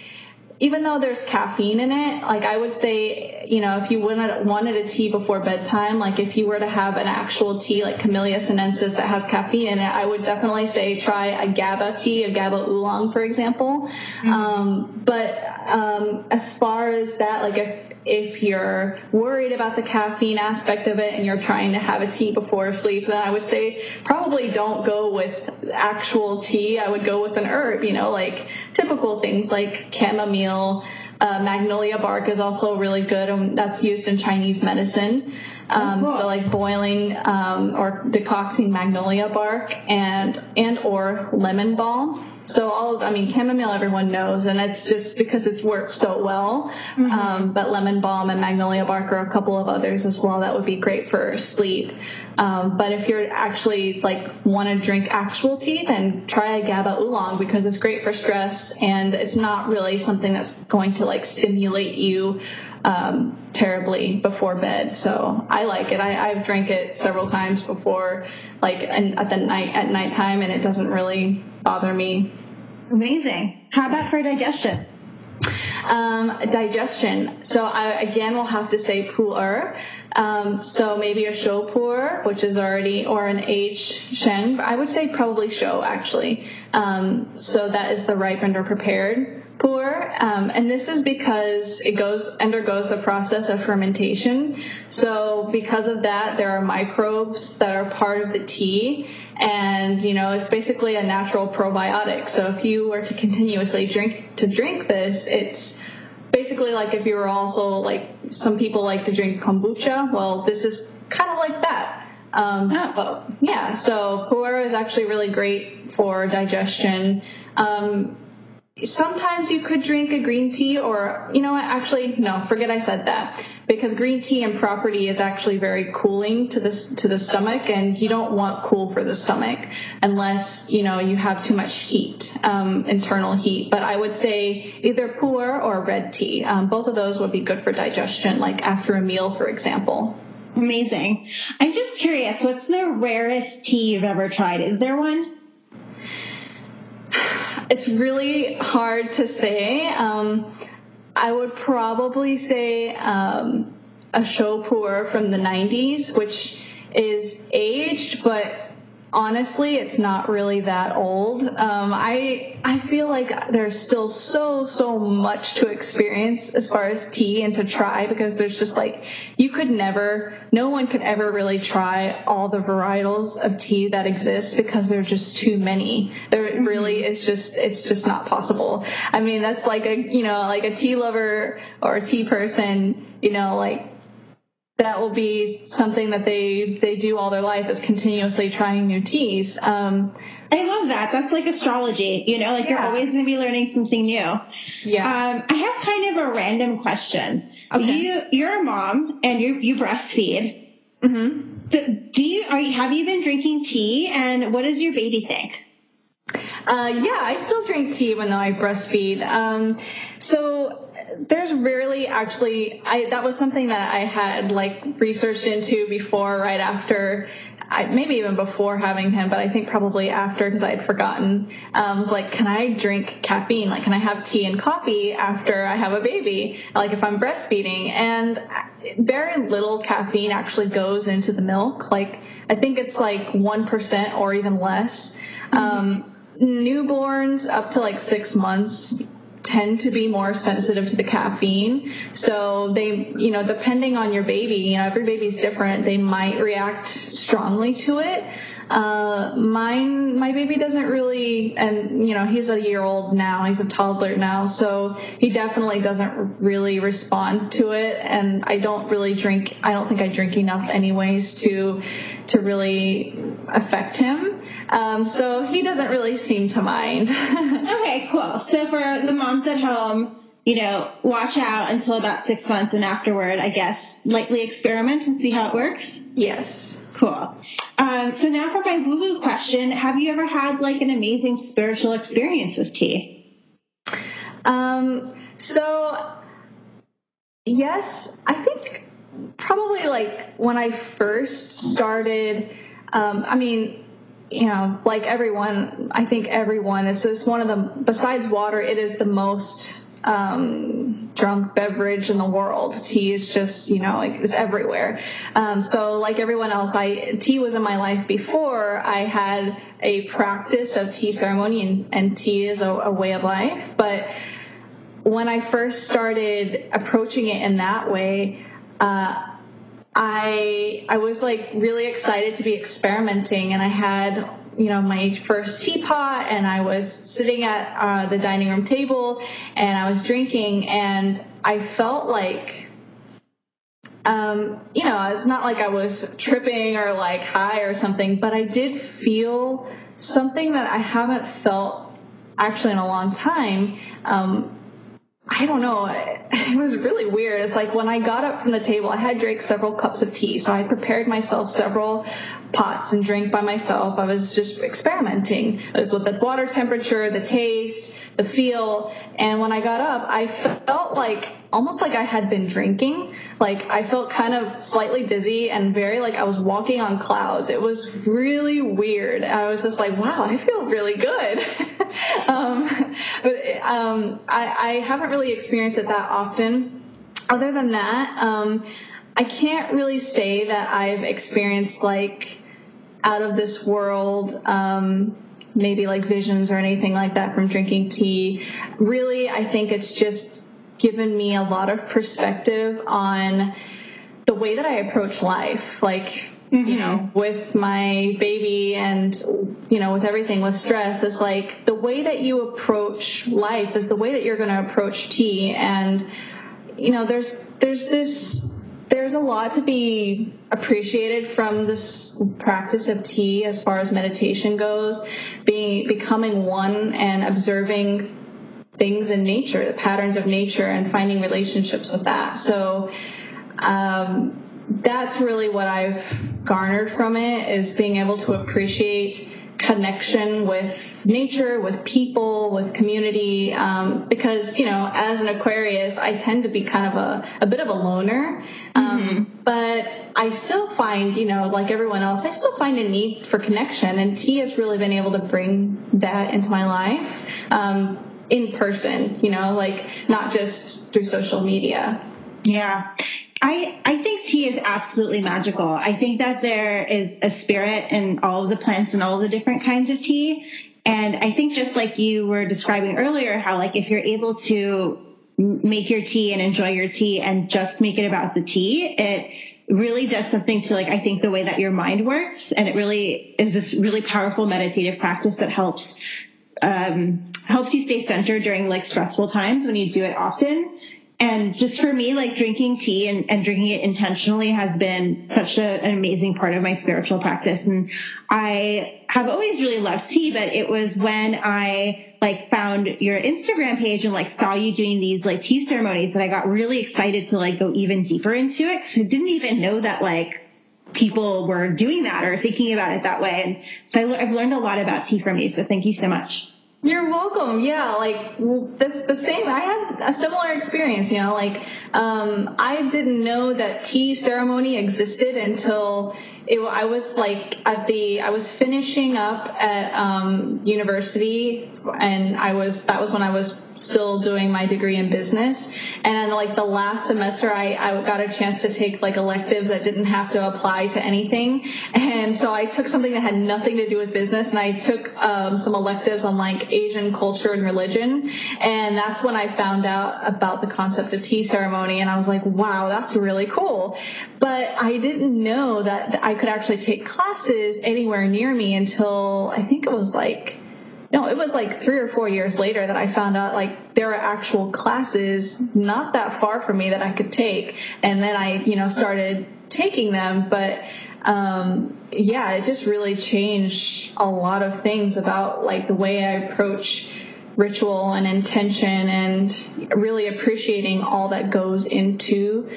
even though there's caffeine in it, like I would say, you know, if you wanted, wanted a tea before bedtime, like if you were to have an actual tea like Camellia sinensis that has caffeine in it, I would definitely say try a GABA tea, a GABA oolong, for example. Mm-hmm. Um, but um, as far as that, like if if you're worried about the caffeine aspect of it and you're trying to have a tea before sleep, then I would say probably don't go with actual tea. I would go with an herb, you know, like typical things like chamomile. Uh, magnolia bark is also really good, and that's used in Chinese medicine. Um, oh, cool. So like boiling um, or decocting magnolia bark and and or lemon balm. So all of, I mean, chamomile everyone knows, and it's just because it's worked so well. Mm-hmm. Um, but lemon balm and magnolia bark are a couple of others as well that would be great for sleep. Um, but if you're actually like want to drink actual tea, then try a GABA oolong because it's great for stress and it's not really something that's going to like stimulate you um, terribly before bed. So I like it. I, I've drank it several times before, like and at the night at nighttime, and it doesn't really bother me. Amazing. How about for digestion? Um, digestion. So I again will have to say pu'er. Um, so maybe a shou pu'er, which is already, or an H shen. I would say probably shou actually. Um, so that is the ripened or prepared pu'er. Um, and this is because it goes undergoes the process of fermentation. So because of that, there are microbes that are part of the tea. And, you know, it's basically a natural probiotic. So if you were to continuously drink, to drink this, it's basically like if you were also like, some people like to drink kombucha. Well, this is kind of like that. Um, oh. yeah, so pu'er is actually really great for digestion. Um, sometimes you could drink a green tea or you know what actually no forget i said that. Because green tea in property is actually very cooling to this to the stomach and you don't want cool for the stomach unless you know you have too much heat um, internal heat. But i would say either pu'er or red tea. Um, both of those would be good for digestion like after a meal for example. Amazing. I'm just curious what's the rarest tea you've ever tried? Is there one it's really hard to say. Um, I would probably say um, a Shou Pu'er from the 90s, which is aged, but honestly, it's not really that old. Um, I I feel like there's still so so much to experience as far as tea and to try because there's just like you could never, no one could ever really try all the varietals of tea that exist because there's just too many. There mm-hmm. really is just it's just not possible. I mean, that's like a you know like a tea lover or a tea person, you know like that will be something that they they do all their life is continuously trying new teas. Um, I love that. That's like astrology, you know, like yeah. you're always going to be learning something new. Yeah. Um, I have kind of a random question. Okay. You you're a mom and you you breastfeed. Mm-hmm. Do you are you, have you been drinking tea and what does your baby think? Uh, yeah, I still drink tea even though I breastfeed. Um, so there's rarely actually I that was something that I had like researched into before, right after. I, maybe even before having him, but I think probably after because I had forgotten. Um, was like, can I drink caffeine? Like, can I have tea and coffee after I have a baby? Like, if I'm breastfeeding, and very little caffeine actually goes into the milk. Like, I think it's like one percent or even less. Mm-hmm. Um, newborns up to like six months tend to be more sensitive to the caffeine. So they, you know, depending on your baby, you know, every baby's different. They might react strongly to it. Uh, mine, my baby doesn't really, and you know, he's a year old now. He's a toddler now, so he definitely doesn't really respond to it. And I don't really drink. I don't think I drink enough, anyways, to to really affect him. Um, so he doesn't really seem to mind. okay, cool. So for the moms at home, you know, watch out until about six months and afterward, I guess, lightly experiment and see how it works? Yes. Cool. Um, so now for my woo woo question Have you ever had like an amazing spiritual experience with tea? Um, so, yes, I think probably like when I first started, um, I mean, you know, like everyone, I think everyone, it's just one of the, besides water, it is the most um, drunk beverage in the world. Tea is just, you know, like it's everywhere. Um, so like everyone else, I, tea was in my life before I had a practice of tea ceremony and, and tea is a, a way of life. But when I first started approaching it in that way, uh, I I was like really excited to be experimenting, and I had you know my first teapot, and I was sitting at uh, the dining room table, and I was drinking, and I felt like. Um, you know, it's not like I was tripping or like high or something, but I did feel something that I haven't felt actually in a long time. Um, I don't know. It was really weird. It's like when I got up from the table, I had drank several cups of tea. So I prepared myself several pots and drank by myself. I was just experimenting. It was with the water temperature, the taste, the feel. And when I got up, I felt like almost like I had been drinking. Like I felt kind of slightly dizzy and very like I was walking on clouds. It was really weird. I was just like, wow, I feel really good. um, but um, I, I, haven't really experienced it that often. Other than that, um, I can't really say that I've experienced like out of this world um, maybe like visions or anything like that from drinking tea. Really, I think it's just given me a lot of perspective on the way that I approach life. Like, mm-hmm. you know, with my baby and, you know, with everything with stress, it's like the way that you approach life is the way that you're going to approach tea. And, you know, there's, there's this there's a lot to be appreciated from this practice of tea as far as meditation goes being becoming one and observing things in nature, the patterns of nature, and finding relationships with that. So um, that's really what I've garnered from it is being able to appreciate connection with nature, with people, with community. Um, because, you know, as an Aquarius, I tend to be kind of a, a bit of a loner. Um, mm-hmm. But I still find, you know, like everyone else, I still find a need for connection. And tea has really been able to bring that into my life um, in person, you know, like not just through social media. Yeah. I, I think tea is absolutely magical. I think that there is a spirit in all of the plants and all the different kinds of tea. And I think just like you were describing earlier, how like if you're able to make your tea and enjoy your tea and just make it about the tea, it really does something to like, I think the way that your mind works. And it really is this really powerful meditative practice that helps, um, helps you stay centered during like stressful times when you do it often and just for me, like drinking tea and, and drinking it intentionally has been such a, an amazing part of my spiritual practice. And I have always really loved tea, but it was when I like found your Instagram page and like saw you doing these like tea ceremonies that I got really excited to like go even deeper into it because I didn't even know that like people were doing that or thinking about it that way. And so I, I've learned a lot about tea from you. So thank you so much. You're welcome. Yeah, like the, the same. I had a similar experience. You know, like um, I didn't know that tea ceremony existed until it, I was like at the I was finishing up at um, university, and I was that was when I was still doing my degree in business. And like the last semester, I, I got a chance to take like electives that didn't have to apply to anything. And so I took something that had nothing to do with business, and I took um, some electives on like Asian culture and religion. And that's when I found out about the concept of tea ceremony, and I was like, wow, that's really cool. But I didn't know that I could actually take classes anywhere near me until I think it was like no, it was like three or four years later that I found out like there are actual classes not that far from me that I could take. And then I, you know, started taking them. But um, yeah, it just really changed a lot of things about like the way I approach ritual and intention and really appreciating all that goes into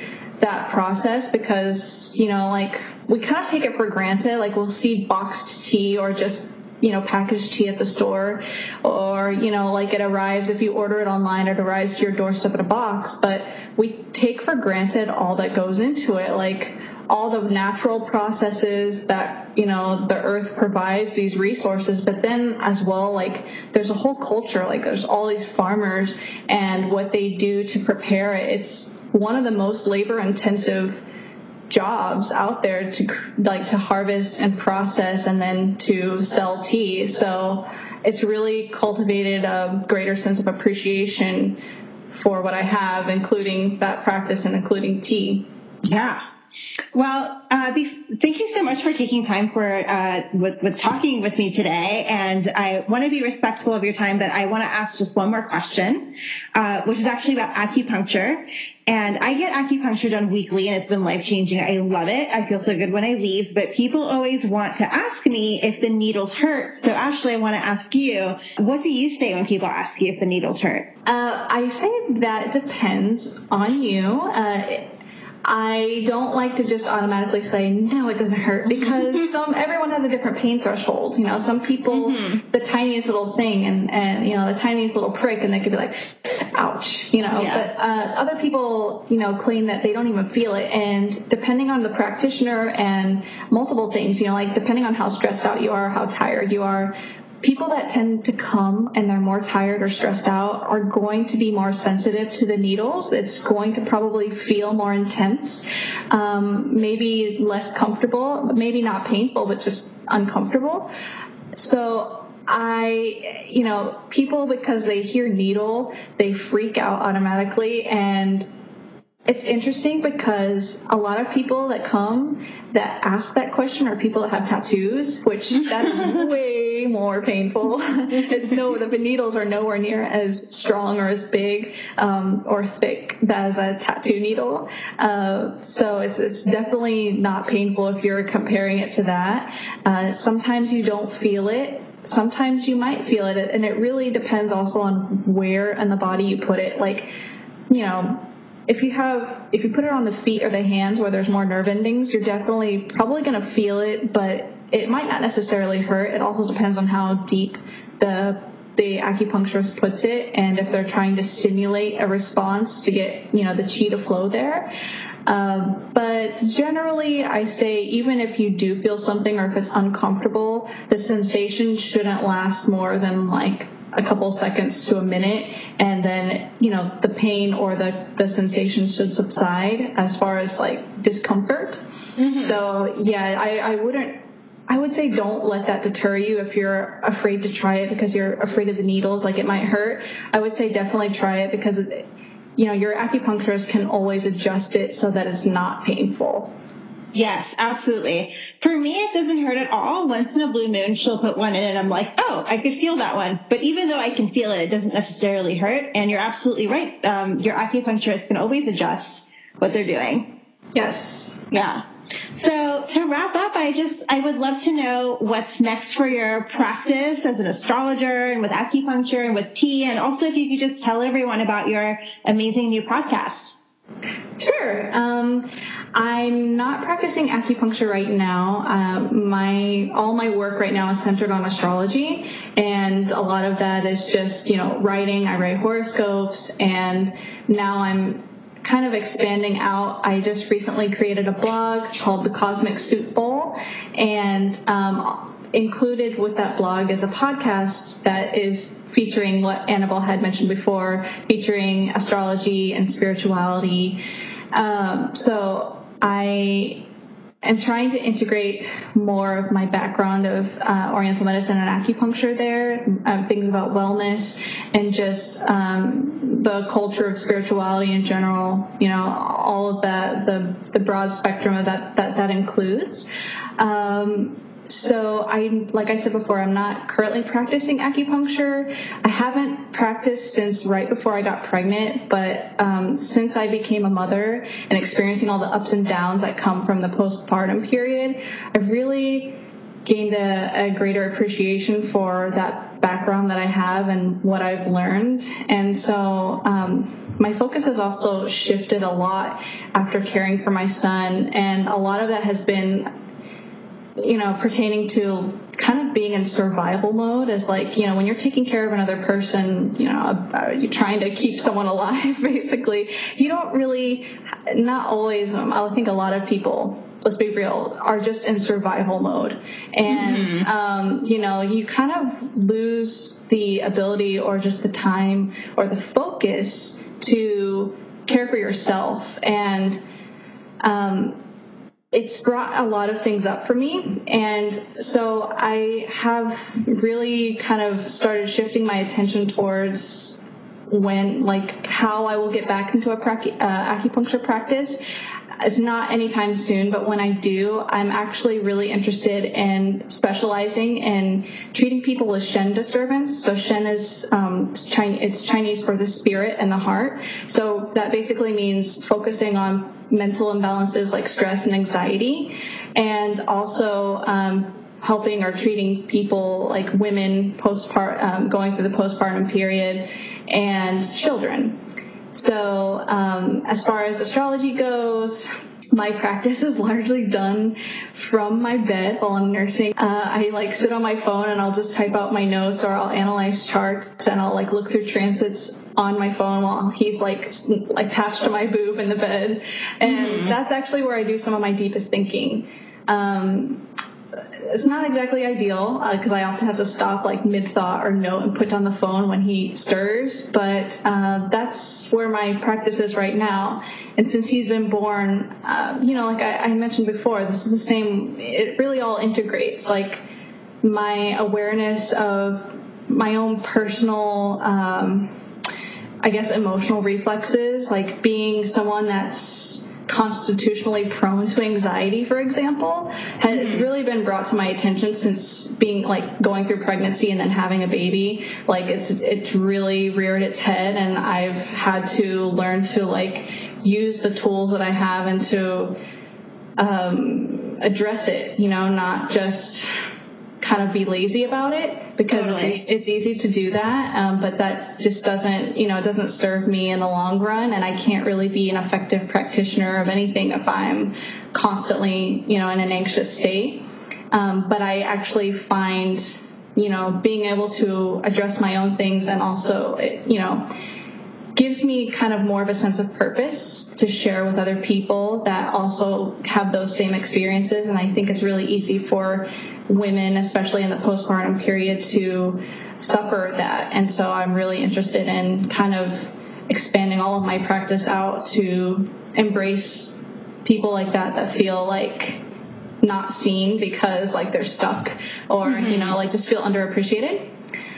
that process because you know like we kind of take it for granted like we'll see boxed tea or just you know packaged tea at the store or you know like it arrives if you order it online it arrives to your doorstep in a box. But we take for granted all that goes into it like all the natural processes that you know the earth provides these resources. But then as well like there's a whole culture like there's all these farmers and what they do to prepare it. It's one of the most labor intensive jobs out there to like to harvest and process and then to sell tea. So it's really cultivated a greater sense of appreciation for what I have, including that practice and including tea. Yeah. Well, uh, be- thank you so much for taking time for uh, with, with talking with me today. And I want to be respectful of your time, but I want to ask just one more question, uh, which is actually about acupuncture. And I get acupuncture done weekly, and it's been life changing. I love it. I feel so good when I leave. But people always want to ask me if the needles hurt. So, Ashley, I want to ask you, what do you say when people ask you if the needles hurt? Uh, I say that it depends on you. Uh, I don't like to just automatically say no, it doesn't hurt because some everyone has a different pain threshold. You know, some people mm-hmm. the tiniest little thing and and you know the tiniest little prick and they could be like, ouch. You know, yeah. but uh, other people you know claim that they don't even feel it. And depending on the practitioner and multiple things, you know, like depending on how stressed out you are, how tired you are, people that tend to come and they're more tired or stressed out are going to be more sensitive to the needles. It's going to probably feel more intense, um, maybe less comfortable, maybe not painful, but just uncomfortable. So I, you know, people because they hear needle, they freak out automatically and it's interesting because a lot of people that come that ask that question are people that have tattoos, which that is way more painful. it's no, the needles are nowhere near as strong or as big um, or thick as a tattoo needle. Uh, so it's, it's definitely not painful if you're comparing it to that. Uh, sometimes you don't feel it sometimes you might feel it and it really depends also on where in the body you put it like you know if you have if you put it on the feet or the hands where there's more nerve endings you're definitely probably going to feel it but it might not necessarily hurt. It also depends on how deep the the acupuncturist puts it and if they're trying to stimulate a response to get you know the chi to flow there. Um, but generally, I say even if you do feel something or if it's uncomfortable, the sensation shouldn't last more than like a couple seconds to a minute and then you know the pain or the the sensation should subside as far as like discomfort mm-hmm. so yeah I, I wouldn't I would say don't let that deter you if you're afraid to try it because you're afraid of the needles, like it might hurt. I would say definitely try it because you know, your acupuncturist can always adjust it so that it's not painful. Yes, absolutely. For me, it doesn't hurt at all. Once in a blue moon, she'll put one in and I'm like, oh, I could feel that one. But even though I can feel it, it doesn't necessarily hurt. And you're absolutely right. Um, your acupuncturist can always adjust what they're doing. Yes. Yeah. So to wrap up, I just I would love to know what's next for your practice as an astrologer and with acupuncture and with tea, and also if you could just tell everyone about your amazing new podcast. Sure. Um, I'm not practicing acupuncture right now. Um, my all my work right now is centered on astrology, and a lot of that is just you know writing. I write horoscopes, and now I'm kind of expanding out, I just recently created a blog called the Cosmic Soup Bowl, and um, included with that blog is a podcast that is featuring what Annabel had mentioned before, featuring astrology and spirituality. Um, so I am trying to integrate more of my background of uh, Oriental medicine and acupuncture there, um, things about wellness and just um, the culture of spirituality in general. You know, all of that, the the broad spectrum of that that that includes. Um, so I, like I said before, I'm not currently practicing acupuncture. I haven't practiced since right before I got pregnant, but um, since I became a mother and experiencing all the ups and downs that come from the postpartum period, I've really gained a, a greater appreciation for that background that I have and what I've learned. And so um, my focus has also shifted a lot after caring for my son, and a lot of that has been you know, pertaining to kind of being in survival mode is like, you know, when you're taking care of another person, you know, uh, you're trying to keep someone alive, basically, you don't really, not always, um, I think a lot of people, let's be real, are just in survival mode. And, mm-hmm. um, you know, you kind of lose the ability or just the time or the focus to care for yourself. And, um, it's brought a lot of things up for me. And so I have really kind of started shifting my attention towards when, like, how I will get back into a uh, acupuncture practice. It's not anytime soon, but when I do, I'm actually really interested in specializing in treating people with Shen disturbance. So Shen is um, it's Chinese for the spirit and the heart. So that basically means focusing on mental imbalances like stress and anxiety, and also um, helping or treating people like women postpart um, going through the postpartum period and children. So, um, as far as astrology goes, my practice is largely done from my bed while I'm nursing. Uh, I like sit on my phone and I'll just type out my notes or I'll analyze charts and I'll like look through transits on my phone while he's like like attached to my boob in the bed. And mm-hmm. that's actually where I do some of my deepest thinking. Um, it's not exactly ideal because uh, I often have to stop like mid thought or note and put down the phone when he stirs. But uh, that's where my practice is right now. And since he's been born, uh, you know, like I, I, mentioned before, this is the same. It really all integrates. Like my awareness of my own personal. Um, I guess emotional reflexes, like being someone that's constitutionally prone to anxiety, for example, has it's mm-hmm. really been brought to my attention since being like going through pregnancy and then having a baby. Like it's it's really reared its head, and I've had to learn to like use the tools that I have and to um, address it. You know, not just kind of be lazy about it because Totally. it's, it's easy to do that um, but that just doesn't you know it doesn't serve me in the long run and i can't really be an effective practitioner of anything if i'm constantly you know in an anxious state um, but i actually find you know being able to address my own things and also you know gives me kind of more of a sense of purpose to share with other people that also have those same experiences. And I think it's really easy for women, especially in the postpartum period, to suffer that. And so I'm really interested in kind of expanding all of my practice out to embrace people like that that feel like not seen because like they're stuck or you mm-hmm. know like just feel underappreciated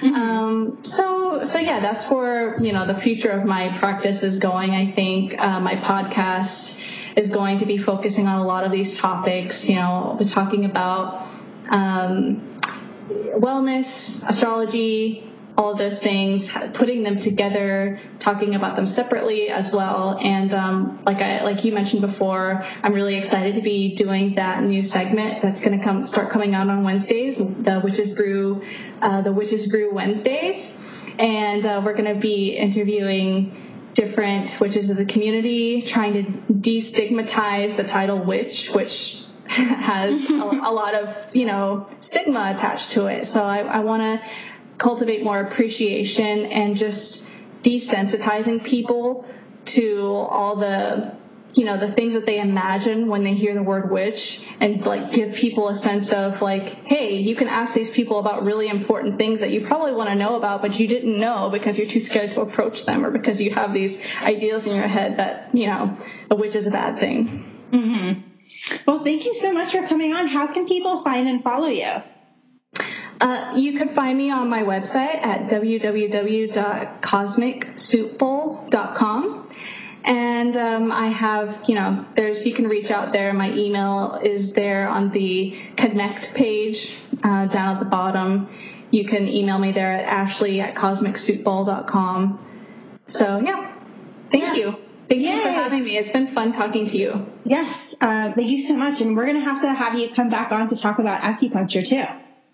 um, so so yeah that's where you know the future of my practice is going i think. Uh, my podcast is going to be focusing on a lot of these topics you know we're talking about um, wellness astrology all of those things putting them together talking about them separately as well. And um, like i like you mentioned before i'm really excited to be doing that new segment that's going to come start coming out on wednesdays the witches brew uh, the witches brew wednesdays. And uh, we're going to be interviewing different witches of the community trying to destigmatize the title witch which has a, a lot of you know stigma attached to it. So i, I want to cultivate more appreciation and just desensitizing people to all the you know the things that they imagine when they hear the word witch and like give people a sense of like hey you can ask these people about really important things that you probably want to know about but you didn't know because you're too scared to approach them or because you have these ideas in your head that you know a witch is a bad thing Mm-hmm. Well, thank you so much for coming on. How can people find and follow you? Uh, you can find me on my website at www.cosmicsoupbowl.com. And um, I have, you know, there's you can reach out there. My email is there on the connect page uh, down at the bottom. You can email me there at ashley at cosmicsoupbowl.com. So, yeah, thank Yeah. you. Thank you for having me. It's been fun talking to you. Yes, uh, thank you so much. And we're going to have to have you come back on to talk about acupuncture too.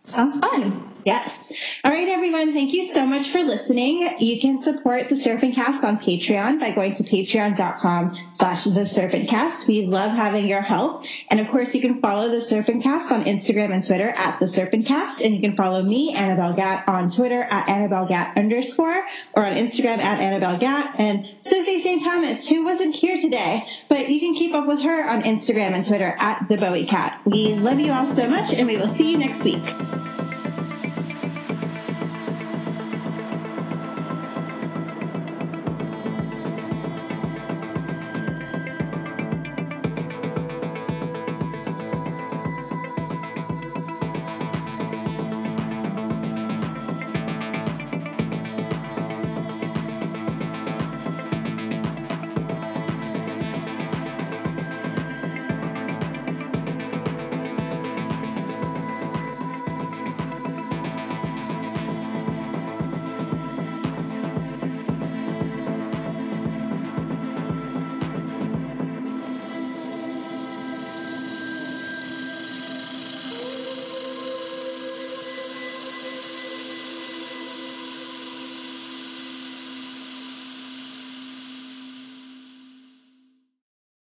Sounds fun. Yes. All right, everyone. Thank you so much for listening. You can support the Serpent Cast on Patreon by going to patreon.com slash the Serpent Cast. We love having your help. And of course, you can follow the Serpent Cast on Instagram and Twitter at the Serpent Cast. And you can follow me, Annabel Gat, on Twitter at Annabel Gat underscore or on Instagram at Annabel Gat. And Sophie St. Thomas, who wasn't here today, but you can keep up with her on Instagram and Twitter at the Bowie Cat. We love you all so much and we will see you next week.